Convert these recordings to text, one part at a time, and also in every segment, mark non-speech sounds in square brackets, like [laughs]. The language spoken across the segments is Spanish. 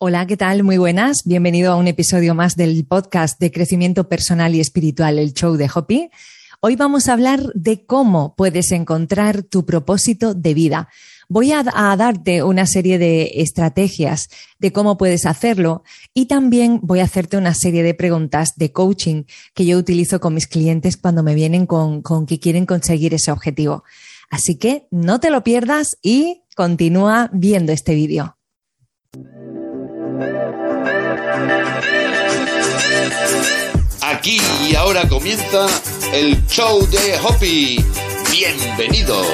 Hola, ¿qué tal? Muy buenas. Bienvenido a un episodio más del podcast de crecimiento personal y espiritual, el show de Hopi. Hoy vamos a hablar de cómo puedes encontrar tu propósito de vida. Voy a, darte una serie de estrategias de cómo puedes hacerlo y también voy a hacerte una serie de preguntas de coaching que yo utilizo con mis clientes cuando me vienen con, con que quieren conseguir ese objetivo. Así que no te lo pierdas y continúa viendo este vídeo. Aquí y ahora comienza el show de Hoppy. Bienvenidos.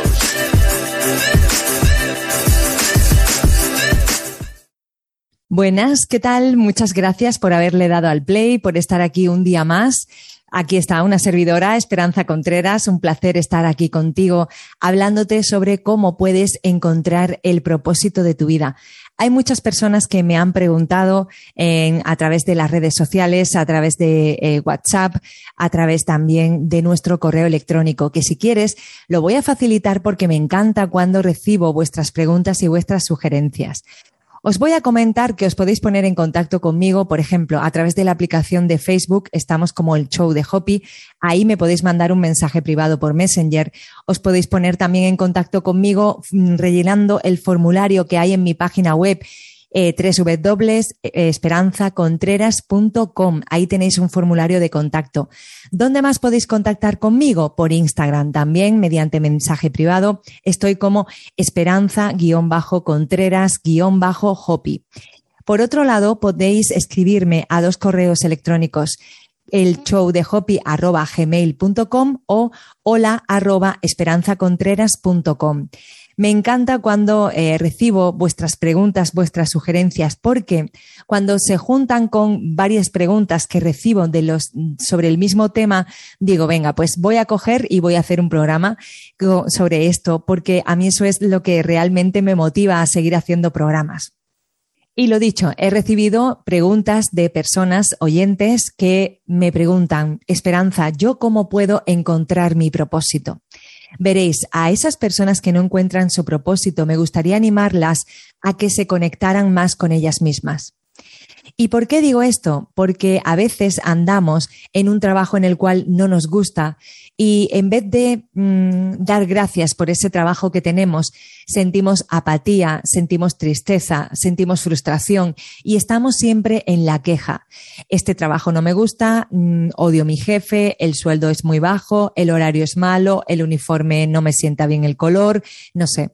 Buenas, ¿qué tal? Muchas gracias por haberle dado al play, por estar aquí un día más. Aquí está una servidora, Esperanza Contreras. Un placer estar aquí contigo hablándote sobre cómo puedes encontrar el propósito de tu vida. Hay muchas personas que me han preguntado en, a través de las redes sociales, a través de eh, WhatsApp, a través también de nuestro correo electrónico, que si quieres lo voy a facilitar porque me encanta cuando recibo vuestras preguntas y vuestras sugerencias. Os voy a comentar que os podéis poner en contacto conmigo, por ejemplo, a través de la aplicación de Facebook, estamos como el show de Hopi, ahí me podéis mandar un mensaje privado por Messenger. Os podéis poner también en contacto conmigo mm, rellenando el formulario que hay en mi página web eh, www.esperanzacontreras.com. Ahí tenéis un formulario de contacto. ¿Dónde más podéis contactar conmigo? Por Instagram también, mediante mensaje privado. Estoy como esperanza-contreras-hopi. Por otro lado, podéis escribirme a dos correos electrónicos el show de hopi arroba o hola arroba esperanzacontreras.com. Me encanta cuando eh, recibo vuestras preguntas, vuestras sugerencias, porque cuando se juntan con varias preguntas que recibo de los, sobre el mismo tema, digo, venga, pues voy a coger y voy a hacer un programa sobre esto, porque a mí eso es lo que realmente me motiva a seguir haciendo programas. Y lo dicho, he recibido preguntas de personas oyentes que me preguntan, Esperanza, ¿yo cómo puedo encontrar mi propósito? Veréis, a esas personas que no encuentran su propósito, me gustaría animarlas a que se conectaran más con ellas mismas. ¿Y por qué digo esto? Porque a veces andamos en un trabajo en el cual no nos gusta y en vez de mmm, dar gracias por ese trabajo que tenemos, sentimos apatía, sentimos tristeza, sentimos frustración y estamos siempre en la queja. Este trabajo no me gusta, mmm, odio mi jefe, el sueldo es muy bajo, el horario es malo, el uniforme no me sienta bien el color, no sé.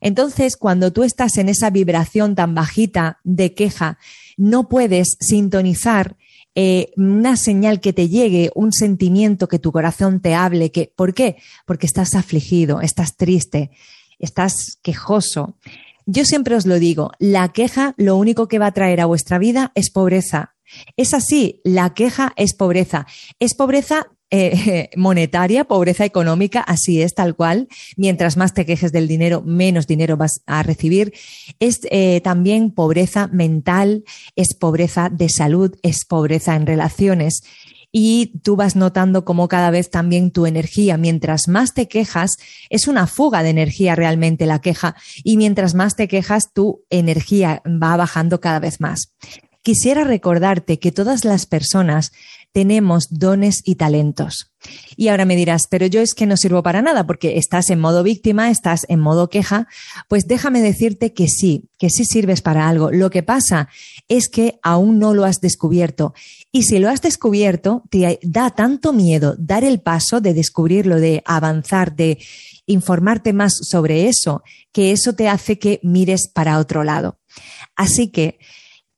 Entonces, cuando tú estás en esa vibración tan bajita de queja, no puedes sintonizar eh, una señal que te llegue, un sentimiento que tu corazón te hable. Que, ¿Por qué? Porque estás afligido, estás triste, estás quejoso. Yo siempre os lo digo, la queja lo único que va a traer a vuestra vida es pobreza. Es así, la queja es pobreza. Es pobreza eh, [laughs] monetaria, pobreza económica, así es, tal cual. Mientras más te quejes del dinero, menos dinero vas a recibir. Es eh, también pobreza mental, es pobreza de salud, es pobreza en relaciones. Y tú vas notando cómo cada vez también tu energía, mientras más te quejas, es una fuga de energía realmente la queja. Y mientras más te quejas, tu energía va bajando cada vez más. Quisiera recordarte que todas las personas tenemos dones y talentos. Y ahora me dirás, pero yo es que no sirvo para nada porque estás en modo víctima, estás en modo queja. Pues déjame decirte que sí, que sí sirves para algo. Lo que pasa es que aún no lo has descubierto. Y si lo has descubierto, te da tanto miedo dar el paso de descubrirlo, de avanzar, de informarte más sobre eso, que eso te hace que mires para otro lado. Así que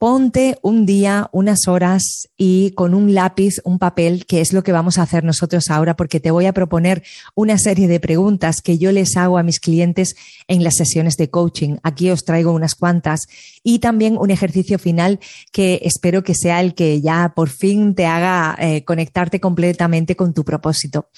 ponte un día, unas horas y con un lápiz, un papel, que es lo que vamos a hacer nosotros ahora, porque te voy a proponer una serie de preguntas que yo les hago a mis clientes en las sesiones de coaching. Aquí os traigo unas cuantas y también un ejercicio final que espero que sea el que ya por fin te haga eh, conectarte completamente con tu propósito.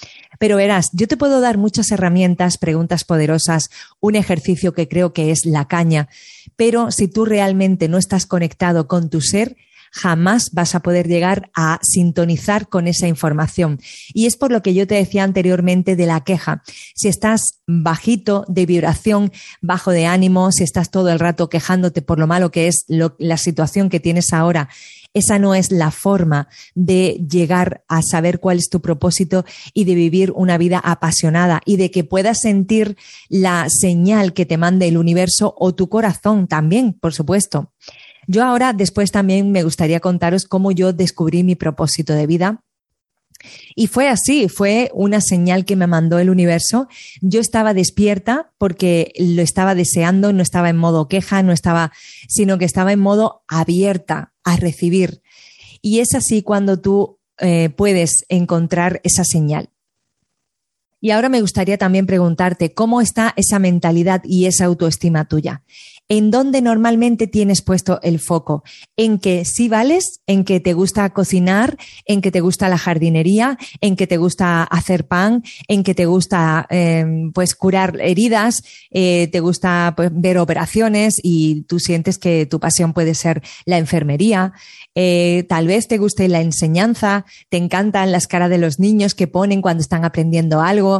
Pero verás, yo te puedo dar muchas herramientas, preguntas poderosas, un ejercicio que creo que es la caña, pero si tú realmente no estás conectado con tu ser, jamás vas a poder llegar a sintonizar con esa información. Y es por lo que yo te decía anteriormente de la queja. Si estás bajito de vibración, bajo de ánimo, si estás todo el rato quejándote por lo malo que es la situación que tienes ahora, esa no es la forma de llegar a saber cuál es tu propósito y de vivir una vida apasionada y de que puedas sentir la señal que te mande el universo o tu corazón también, por supuesto. Yo ahora, después también me gustaría contaros cómo yo descubrí mi propósito de vida y fue así, fue una señal que me mandó el universo. Yo estaba despierta porque lo estaba deseando, no estaba en modo queja, no estaba, sino que estaba en modo abierta a recibir. Y es así cuando tú eh, puedes encontrar esa señal. Y ahora me gustaría también preguntarte cómo está esa mentalidad y esa autoestima tuya en dónde normalmente tienes puesto el foco, en que sí vales, en que te gusta cocinar, en que te gusta la jardinería, en que te gusta hacer pan, en que te gusta em, pues curar heridas, eh, te gusta pues, ver operaciones y tú sientes que tu pasión puede ser la enfermería. Eh, tal vez te guste la enseñanza, te encantan las caras de los niños que ponen cuando están aprendiendo algo.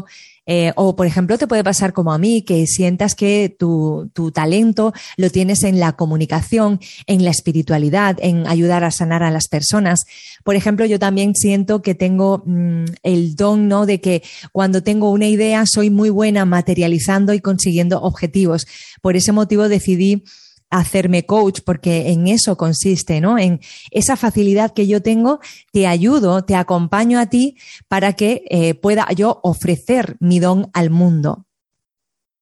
Eh, o, por ejemplo, te puede pasar como a mí, que sientas que tu, tu, talento lo tienes en la comunicación, en la espiritualidad, en ayudar a sanar a las personas. Por ejemplo, yo también siento que tengo mm, el don, ¿no? De que cuando tengo una idea soy muy buena materializando y consiguiendo objetivos. Por ese motivo decidí hacerme coach, porque en eso consiste, ¿no? En esa facilidad que yo tengo, te ayudo, te acompaño a ti para que eh, pueda yo ofrecer mi don al mundo.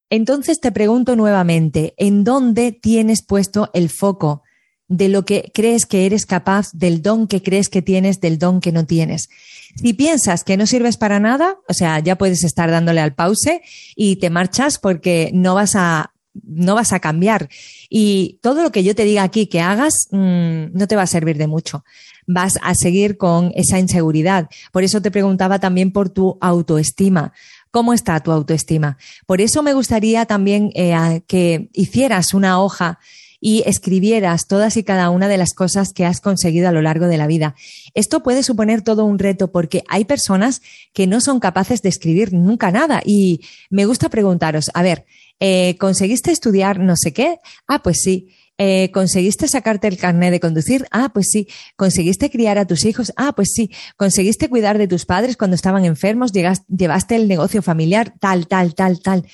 Entonces te pregunto nuevamente, ¿en dónde tienes puesto el foco de lo que crees que eres capaz, del don que crees que tienes, del don que no tienes? Si piensas que no sirves para nada, o sea, ya puedes estar dándole al pause y te marchas porque no vas a no vas a cambiar. Y todo lo que yo te diga aquí que hagas mm, no te va a servir de mucho. Vas a seguir con esa inseguridad. Por eso te preguntaba también por tu autoestima. ¿Cómo está tu autoestima? Por eso me gustaría también eh, que hicieras una hoja y escribieras todas y cada una de las cosas que has conseguido a lo largo de la vida. Esto puede suponer todo un reto porque hay personas que no son capaces de escribir nunca nada y me gusta preguntaros, a ver, eh, ¿conseguiste estudiar no sé qué? Ah, pues sí. Eh, ¿Conseguiste sacarte el carnet de conducir? Ah, pues sí. ¿Conseguiste criar a tus hijos? Ah, pues sí. ¿Conseguiste cuidar de tus padres cuando estaban enfermos? ¿Llevaste el negocio familiar? Tal, tal, tal, tal.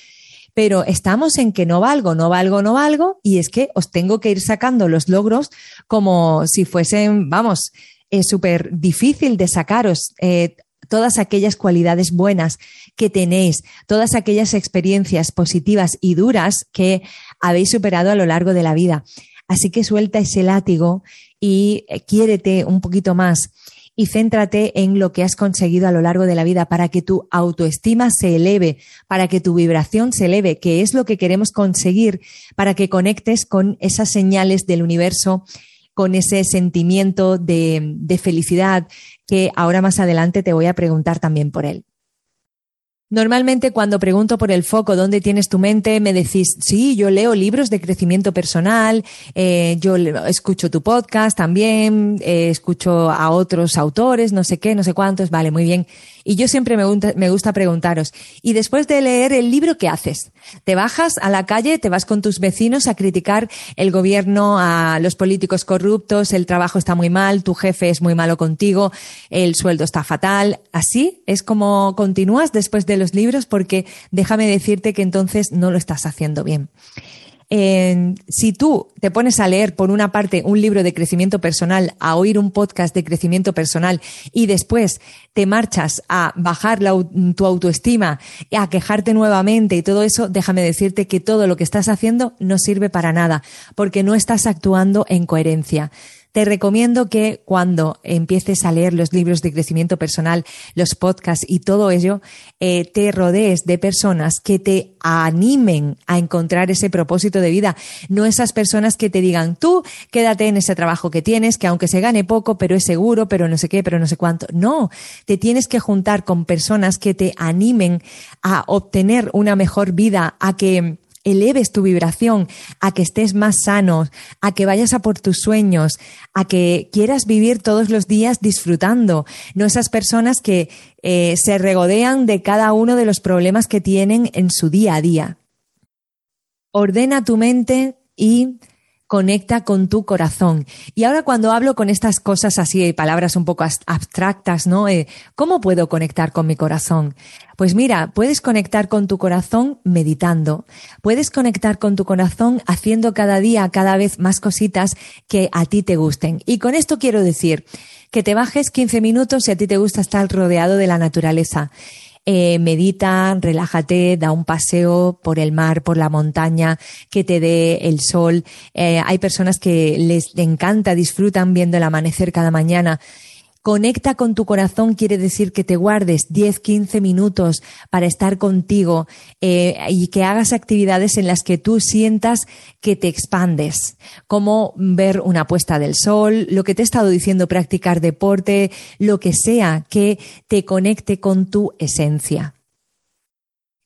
Pero estamos en que no valgo, no valgo, no valgo, y es que os tengo que ir sacando los logros como si fuesen, vamos, es súper difícil de sacaros. Eh, todas aquellas cualidades buenas que tenéis, todas aquellas experiencias positivas y duras que habéis superado a lo largo de la vida. Así que suelta ese látigo y eh, quiérete un poquito más y céntrate en lo que has conseguido a lo largo de la vida para que tu autoestima se eleve, para que tu vibración se eleve, que es lo que queremos conseguir, para que conectes con esas señales del universo, con ese sentimiento de, de felicidad, que ahora más adelante te voy a preguntar también por él. Normalmente cuando pregunto por el foco, ¿dónde tienes tu mente? Me decís, sí, yo leo libros de crecimiento personal, eh, yo escucho tu podcast también, eh, escucho a otros autores, no sé qué, no sé cuántos, vale, muy bien. Y yo siempre me gusta, me gusta preguntaros, ¿y después de leer el libro qué haces? ¿Te bajas a la calle, te vas con tus vecinos a criticar el gobierno, a los políticos corruptos, el trabajo está muy mal, tu jefe es muy malo contigo, el sueldo está fatal? ¿Así es como continúas después de los libros? Porque déjame decirte que entonces no lo estás haciendo bien si tú te pones a leer por una parte un libro de crecimiento personal, a oír un podcast de crecimiento personal y después te marchas a bajar tu autoestima, a quejarte nuevamente y todo eso, déjame decirte que todo lo que estás haciendo no sirve para nada porque no estás actuando en coherencia. Te recomiendo que cuando empieces a leer los libros de crecimiento personal, los podcasts y todo ello, eh, te rodees de personas que te animen a encontrar ese propósito de vida, no esas personas que te digan, tú quédate en ese trabajo que tienes, que aunque se gane poco, pero es seguro, pero no sé qué, pero no sé cuánto. No, te tienes que juntar con personas que te animen a obtener una mejor vida, a que eleves tu vibración, a que estés más sano, a que vayas a por tus sueños, a que quieras vivir todos los días disfrutando, no esas personas que eh, se regodean de cada uno de los problemas que tienen en su día a día. Ordena tu mente y conecta con tu corazón. Y ahora cuando hablo con estas cosas así, palabras un poco abstractas, ¿no? Eh, ¿Cómo puedo conectar con mi corazón? Pues mira, puedes conectar con tu corazón meditando. Puedes conectar con tu corazón haciendo cada día cada vez más cositas que a ti te gusten. Y con esto quiero decir que te bajes 15 minutos si a ti te gusta estar rodeado de la naturaleza eh, medita, relájate, da un paseo por el mar, por la montaña, que te dé el sol. Eh, hay personas que les encanta, disfrutan viendo el amanecer cada mañana. Conecta con tu corazón quiere decir que te guardes 10, 15 minutos para estar contigo eh, y que hagas actividades en las que tú sientas que te expandes, como ver una puesta del sol, lo que te he estado diciendo, practicar deporte, lo que sea que te conecte con tu esencia.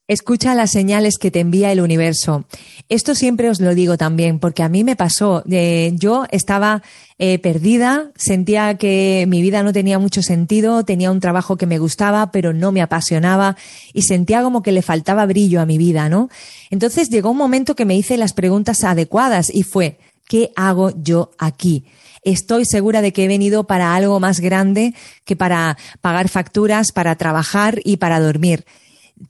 Escucha las señales que te envía el universo. Esto siempre os lo digo también, porque a mí me pasó. Eh, yo estaba eh, perdida, sentía que mi vida no tenía mucho sentido, tenía un trabajo que me gustaba, pero no me apasionaba y sentía como que le faltaba brillo a mi vida, ¿no? Entonces llegó un momento que me hice las preguntas adecuadas y fue, ¿qué hago yo aquí? estoy segura de que he venido para algo más grande que para pagar facturas, para trabajar y para dormir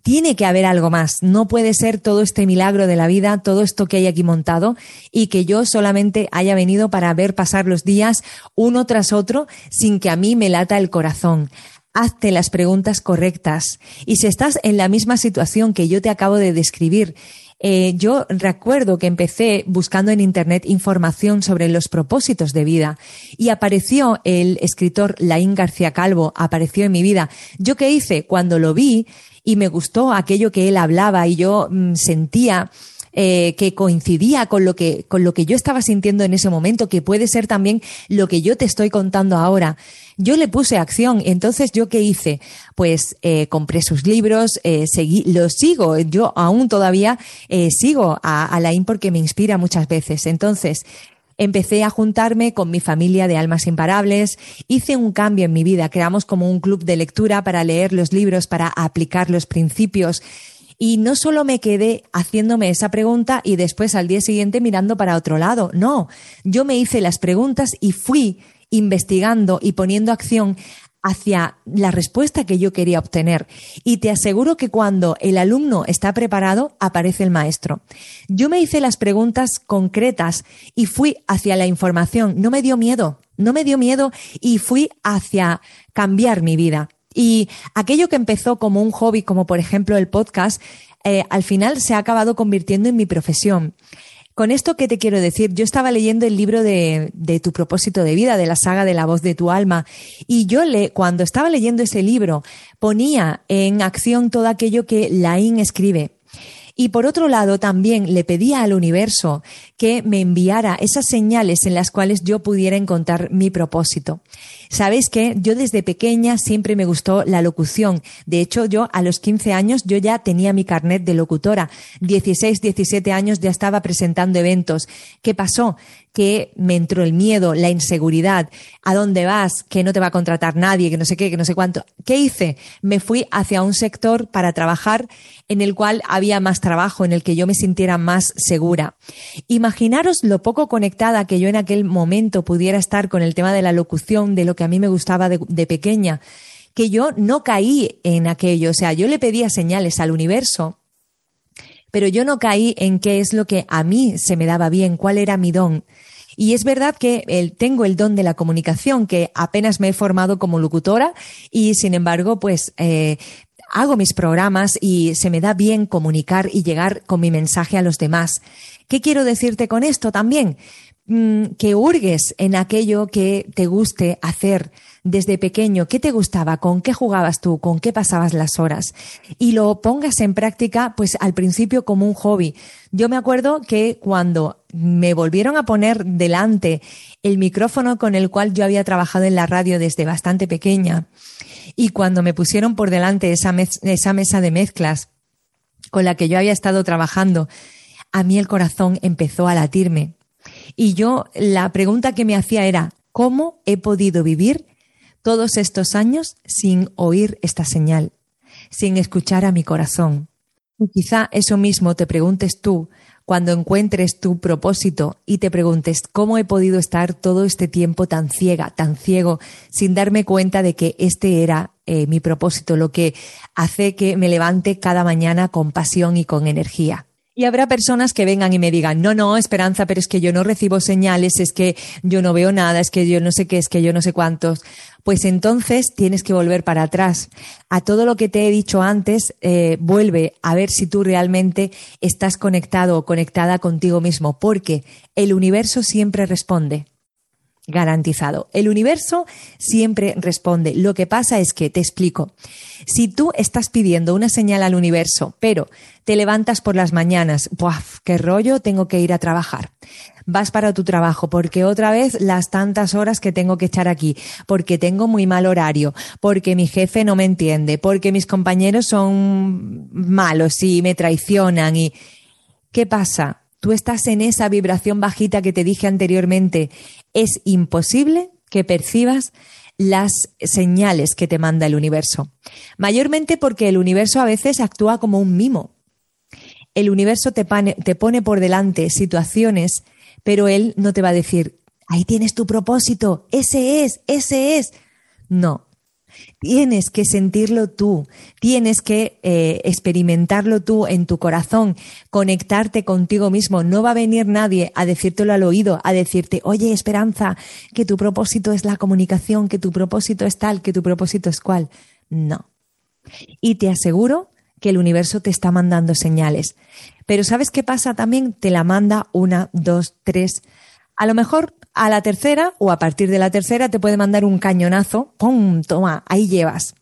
tiene que haber algo más. No puede ser todo este milagro de la vida, todo esto que hay aquí montado y que yo solamente haya venido para ver pasar los días uno tras otro sin que a mí me lata el corazón. Hazte las preguntas correctas. Y si estás en la misma situación que yo te acabo de describir, eh, yo recuerdo que empecé buscando en Internet información sobre los propósitos de vida y apareció el escritor Laín García Calvo, apareció en mi vida. ¿Yo qué hice? Cuando lo vi, y me gustó aquello que él hablaba y yo mm, sentía eh, que coincidía con lo que, con lo que yo estaba sintiendo en ese momento, que puede ser también lo que yo te estoy contando ahora. Yo le puse acción, entonces yo qué hice? Pues eh, compré sus libros, eh, seguí, los sigo, yo aún todavía eh, sigo a Alain porque me inspira muchas veces. Entonces, empecé a juntarme con mi familia de almas imparables, hice un cambio en mi vida, creamos como un club de lectura para leer los libros, para aplicar los principios. Y no solo me quedé haciéndome esa pregunta y después al día siguiente mirando para otro lado, no, yo me hice las preguntas y fui investigando y poniendo acción hacia la respuesta que yo quería obtener. Y te aseguro que cuando el alumno está preparado, aparece el maestro. Yo me hice las preguntas concretas y fui hacia la información. No me dio miedo, no me dio miedo y fui hacia cambiar mi vida. Y aquello que empezó como un hobby, como por ejemplo el podcast, eh, al final se ha acabado convirtiendo en mi profesión. Con esto, ¿qué te quiero decir? Yo estaba leyendo el libro de, de, tu propósito de vida, de la saga de la voz de tu alma, y yo le, cuando estaba leyendo ese libro, ponía en acción todo aquello que Laín escribe. Y por otro lado, también le pedía al universo que me enviara esas señales en las cuales yo pudiera encontrar mi propósito. Sabéis que yo desde pequeña siempre me gustó la locución. De hecho, yo a los 15 años yo ya tenía mi carnet de locutora. 16, 17 años ya estaba presentando eventos. ¿Qué pasó? que me entró el miedo, la inseguridad, a dónde vas, que no te va a contratar nadie, que no sé qué, que no sé cuánto. ¿Qué hice? Me fui hacia un sector para trabajar en el cual había más trabajo, en el que yo me sintiera más segura. Imaginaros lo poco conectada que yo en aquel momento pudiera estar con el tema de la locución, de lo que a mí me gustaba de, pequeña, que yo no caí en aquello. O sea, yo le pedía señales al universo pero yo no caí en qué es lo que a mí se me daba bien, cuál era mi don. Y es verdad que tengo el don de la comunicación, que apenas me he formado como locutora y sin embargo, pues eh, hago mis programas y se me da bien comunicar y llegar con mi mensaje a los demás. ¿Qué quiero decirte con esto también? Mm, que hurgues en aquello que te guste hacer desde pequeño, qué te gustaba, con qué jugabas tú, con qué pasabas las horas y lo pongas en práctica pues al principio como un hobby. Yo me acuerdo que cuando me volvieron a poner delante el micrófono con el cual yo había trabajado en la radio desde bastante pequeña y cuando me pusieron por delante esa, esa mesa de mezclas con la que yo había estado trabajando, a mí el corazón empezó a latirme. Y yo la pregunta que me hacía era, ¿cómo he podido vivir todos estos años sin oír esta señal, sin escuchar a mi corazón? Y quizá eso mismo te preguntes tú cuando encuentres tu propósito y te preguntes cómo he podido estar todo este tiempo tan ciega, tan ciego, sin darme cuenta de que este era eh, mi propósito, lo que hace que me levante cada mañana con pasión y con energía. Y habrá personas que vengan y me digan, no, no, Esperanza, pero es que yo no recibo señales, es que yo no veo nada, es que yo no sé qué, es que yo no sé cuántos. Pues entonces tienes que volver para atrás. A todo lo que te he dicho antes, eh, vuelve a ver si tú realmente estás conectado o conectada contigo mismo, porque el universo siempre responde garantizado. El universo siempre responde. Lo que pasa es que, te explico, si tú estás pidiendo una señal al universo, pero te levantas por las mañanas, ¡buaf! ¡Qué rollo! Tengo que ir a trabajar. Vas para tu trabajo porque otra vez las tantas horas que tengo que echar aquí, porque tengo muy mal horario, porque mi jefe no me entiende, porque mis compañeros son malos y me traicionan y... ¿Qué pasa? Tú estás en esa vibración bajita que te dije anteriormente es imposible que percibas las señales que te manda el universo. Mayormente porque el universo a veces actúa como un mimo. El universo te, te pone por delante situaciones, pero él no te va a decir, ahí tienes tu propósito, ese es, ese es. No, Tienes que sentirlo tú, tienes que eh, experimentarlo tú en tu corazón, conectarte contigo mismo. No va a venir nadie a decírtelo al oído, a decirte, oye, Esperanza, que tu propósito es la comunicación, que tu propósito es tal, que tu propósito es cual. No. Y te aseguro que el universo te está mandando señales. Pero ¿sabes qué pasa también? Te la manda una, dos, tres. A lo mejor a la tercera o a partir de la tercera te puede mandar un cañonazo, ¡pum! Toma, ahí llevas.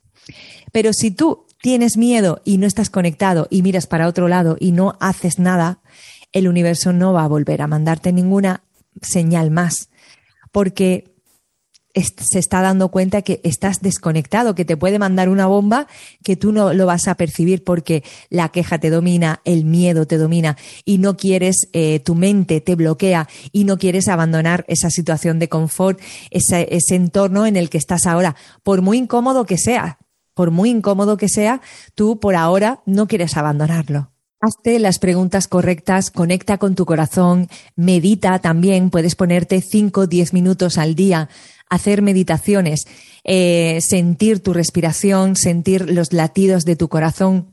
Pero si tú tienes miedo y no estás conectado y miras para otro lado y no haces nada, el universo no va a volver a mandarte ninguna señal más. Porque se está dando cuenta que estás desconectado, que te puede mandar una bomba que tú no lo vas a percibir porque la queja te domina, el miedo te domina y no quieres, eh, tu mente te bloquea y no quieres abandonar esa situación de confort, ese, ese entorno en el que estás ahora, por muy incómodo que sea, por muy incómodo que sea, tú por ahora no quieres abandonarlo. Hazte las preguntas correctas, conecta con tu corazón, medita también, puedes ponerte 5 o 10 minutos al día hacer meditaciones, eh, sentir tu respiración, sentir los latidos de tu corazón,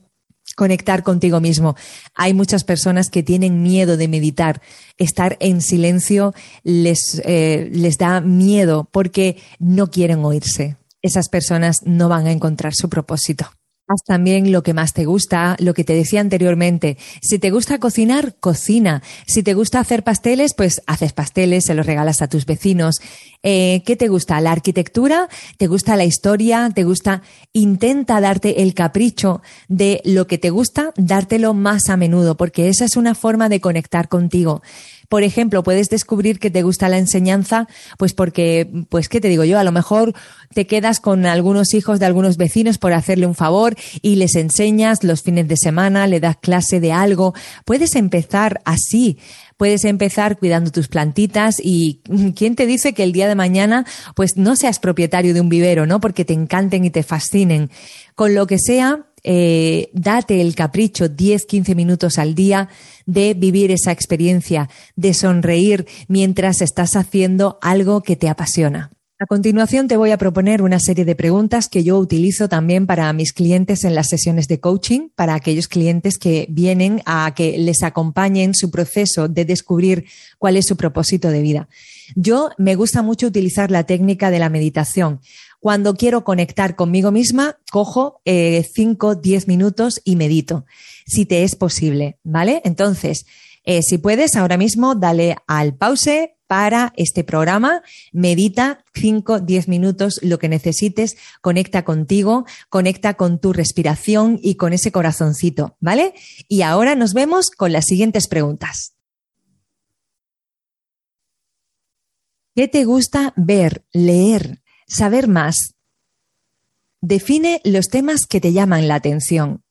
conectar contigo mismo. Hay muchas personas que tienen miedo de meditar. Estar en silencio les, eh, les da miedo porque no quieren oírse. Esas personas no van a encontrar su propósito. Haz también lo que más te gusta, lo que te decía anteriormente. Si te gusta cocinar, cocina. Si te gusta hacer pasteles, pues haces pasteles, se los regalas a tus vecinos. Eh, ¿Qué te gusta? ¿La arquitectura? ¿Te gusta la historia? ¿Te gusta? Intenta darte el capricho de lo que te gusta, dártelo más a menudo, porque esa es una forma de conectar contigo. Por ejemplo, puedes descubrir que te gusta la enseñanza, pues porque, pues, ¿qué te digo yo? A lo mejor te quedas con algunos hijos de algunos vecinos por hacerle un favor y les enseñas los fines de semana, le das clase de algo. Puedes empezar así. Puedes empezar cuidando tus plantitas y quién te dice que el día de mañana pues no seas propietario de un vivero, ¿no? Porque te encanten y te fascinen. Con lo que sea, eh, date el capricho 10, 15 minutos al día de vivir esa experiencia, de sonreír mientras estás haciendo algo que te apasiona. A continuación te voy a proponer una serie de preguntas que yo utilizo también para mis clientes en las sesiones de coaching, para aquellos clientes que vienen a que les acompañen su proceso de descubrir cuál es su propósito de vida. Yo me gusta mucho utilizar la técnica de la meditación. Cuando quiero conectar conmigo misma, cojo 5, eh, 10 minutos y medito, si te es posible, ¿vale? Entonces, eh, si puedes, ahora mismo dale al pause para este programa, medita 5, 10 minutos, lo que necesites, conecta contigo, conecta con tu respiración y con ese corazoncito, ¿vale? Y ahora nos vemos con las siguientes preguntas. ¿Qué te gusta ver, leer, Saber más. Define los temas que te llaman la atención.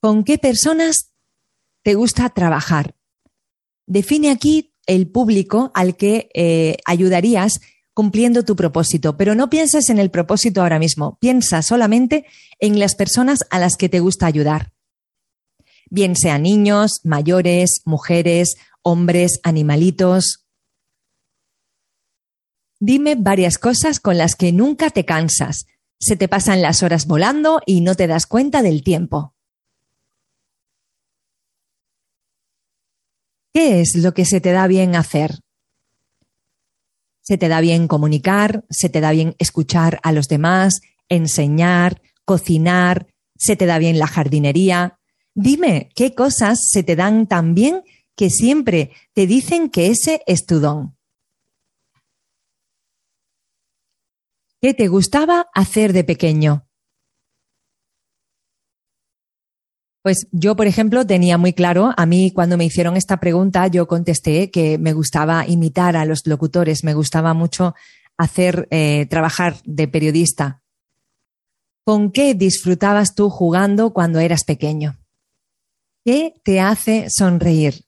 ¿Con qué personas te gusta trabajar? Define aquí el público al que eh, ayudarías cumpliendo tu propósito, pero no pienses en el propósito ahora mismo, piensa solamente en las personas a las que te gusta ayudar. Bien sean niños, mayores, mujeres, hombres, animalitos. Dime varias cosas con las que nunca te cansas. Se te pasan las horas volando y no te das cuenta del tiempo. ¿Qué es lo que se te da bien hacer? Se te da bien comunicar, se te da bien escuchar a los demás, enseñar, cocinar, se te da bien la jardinería. Dime qué cosas se te dan tan bien que siempre te dicen que ese es tu don. ¿Qué te gustaba hacer de pequeño? Pues yo, por ejemplo, tenía muy claro, a mí cuando me hicieron esta pregunta, yo contesté que me gustaba imitar a los locutores, me gustaba mucho hacer, eh, trabajar de periodista. ¿Con qué disfrutabas tú jugando cuando eras pequeño? ¿Qué te hace sonreír?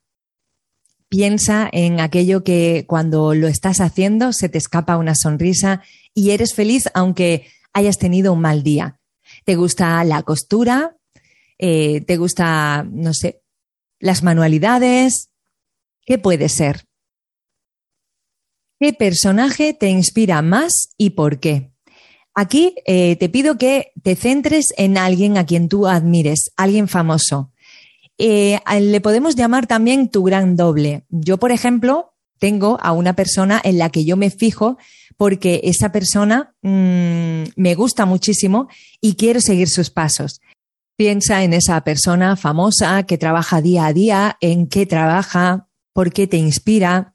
Piensa en aquello que cuando lo estás haciendo se te escapa una sonrisa y eres feliz aunque hayas tenido un mal día. ¿Te gusta la costura? Eh, te gusta, no sé, las manualidades. ¿Qué puede ser? ¿Qué personaje te inspira más y por qué? Aquí eh, te pido que te centres en alguien a quien tú admires, alguien famoso. Eh, le podemos llamar también tu gran doble. Yo, por ejemplo, tengo a una persona en la que yo me fijo porque esa persona mm, me gusta muchísimo y quiero seguir sus pasos. Piensa en esa persona famosa que trabaja día a día, en qué trabaja, por qué te inspira,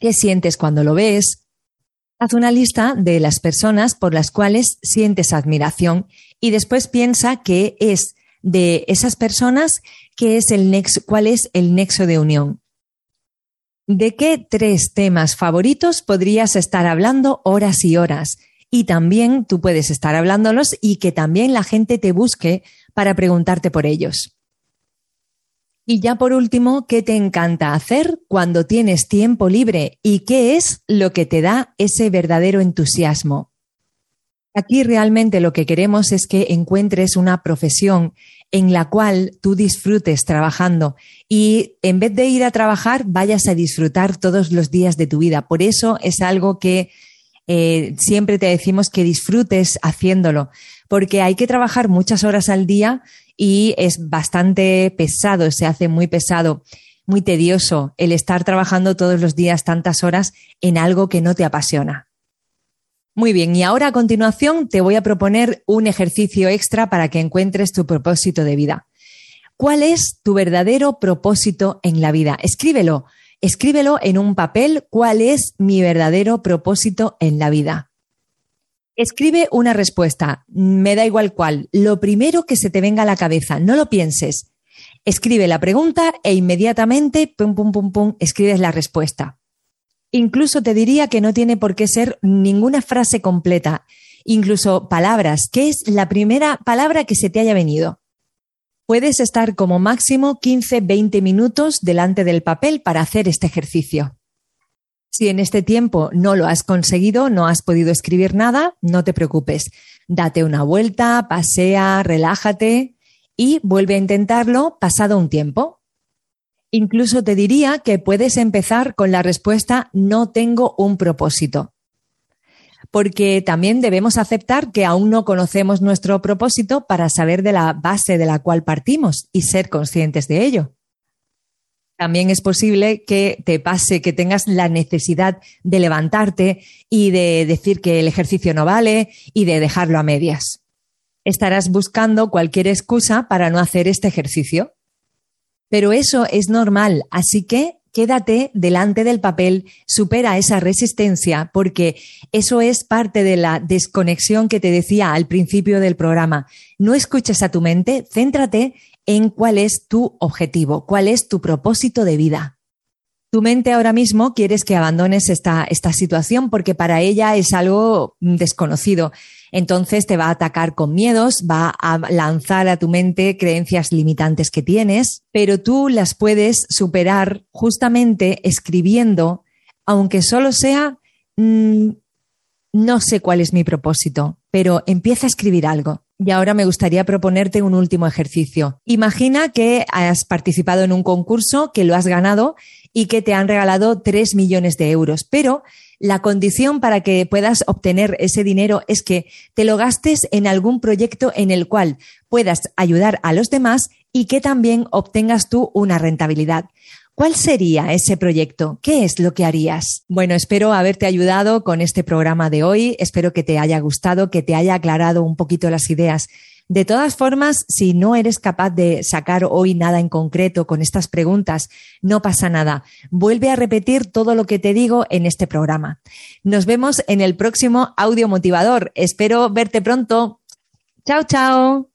qué sientes cuando lo ves. Haz una lista de las personas por las cuales sientes admiración y después piensa qué es de esas personas, qué es el nexo, cuál es el nexo de unión. ¿De qué tres temas favoritos podrías estar hablando horas y horas? Y también tú puedes estar hablándolos y que también la gente te busque para preguntarte por ellos. Y ya por último, ¿qué te encanta hacer cuando tienes tiempo libre y qué es lo que te da ese verdadero entusiasmo? Aquí realmente lo que queremos es que encuentres una profesión en la cual tú disfrutes trabajando y en vez de ir a trabajar vayas a disfrutar todos los días de tu vida. Por eso es algo que eh, siempre te decimos que disfrutes haciéndolo, porque hay que trabajar muchas horas al día y es bastante pesado, se hace muy pesado, muy tedioso el estar trabajando todos los días tantas horas en algo que no te apasiona. Muy bien, y ahora a continuación te voy a proponer un ejercicio extra para que encuentres tu propósito de vida. ¿Cuál es tu verdadero propósito en la vida? Escríbelo, escríbelo en un papel cuál es mi verdadero propósito en la vida. Escribe una respuesta, me da igual cuál, lo primero que se te venga a la cabeza, no lo pienses. Escribe la pregunta e inmediatamente, pum, pum, pum, pum, escribes la respuesta. Incluso te diría que no tiene por qué ser ninguna frase completa, incluso palabras. ¿Qué es la primera palabra que se te haya venido? Puedes estar como máximo 15-20 minutos delante del papel para hacer este ejercicio. Si en este tiempo no lo has conseguido, no has podido escribir nada, no te preocupes. Date una vuelta, pasea, relájate y vuelve a intentarlo pasado un tiempo. Incluso te diría que puedes empezar con la respuesta no tengo un propósito. Porque también debemos aceptar que aún no conocemos nuestro propósito para saber de la base de la cual partimos y ser conscientes de ello también es posible que te pase que tengas la necesidad de levantarte y de decir que el ejercicio no vale y de dejarlo a medias. Estarás buscando cualquier excusa para no hacer este ejercicio. Pero eso es normal, así que quédate delante del papel, supera esa resistencia, porque eso es parte de la desconexión que te decía al principio del programa. No escuches a tu mente, céntrate en cuál es tu objetivo, cuál es tu propósito de vida. Tu mente ahora mismo quieres que abandones esta, esta situación porque para ella es algo desconocido. Entonces te va a atacar con miedos, va a lanzar a tu mente creencias limitantes que tienes, pero tú las puedes superar justamente escribiendo, aunque solo sea, mm, no sé cuál es mi propósito, pero empieza a escribir algo. Y ahora me gustaría proponerte un último ejercicio. Imagina que has participado en un concurso, que lo has ganado y que te han regalado 3 millones de euros, pero la condición para que puedas obtener ese dinero es que te lo gastes en algún proyecto en el cual puedas ayudar a los demás y que también obtengas tú una rentabilidad. ¿Cuál sería ese proyecto? ¿Qué es lo que harías? Bueno, espero haberte ayudado con este programa de hoy. Espero que te haya gustado, que te haya aclarado un poquito las ideas. De todas formas, si no eres capaz de sacar hoy nada en concreto con estas preguntas, no pasa nada. Vuelve a repetir todo lo que te digo en este programa. Nos vemos en el próximo audio motivador. Espero verte pronto. Chao, chao.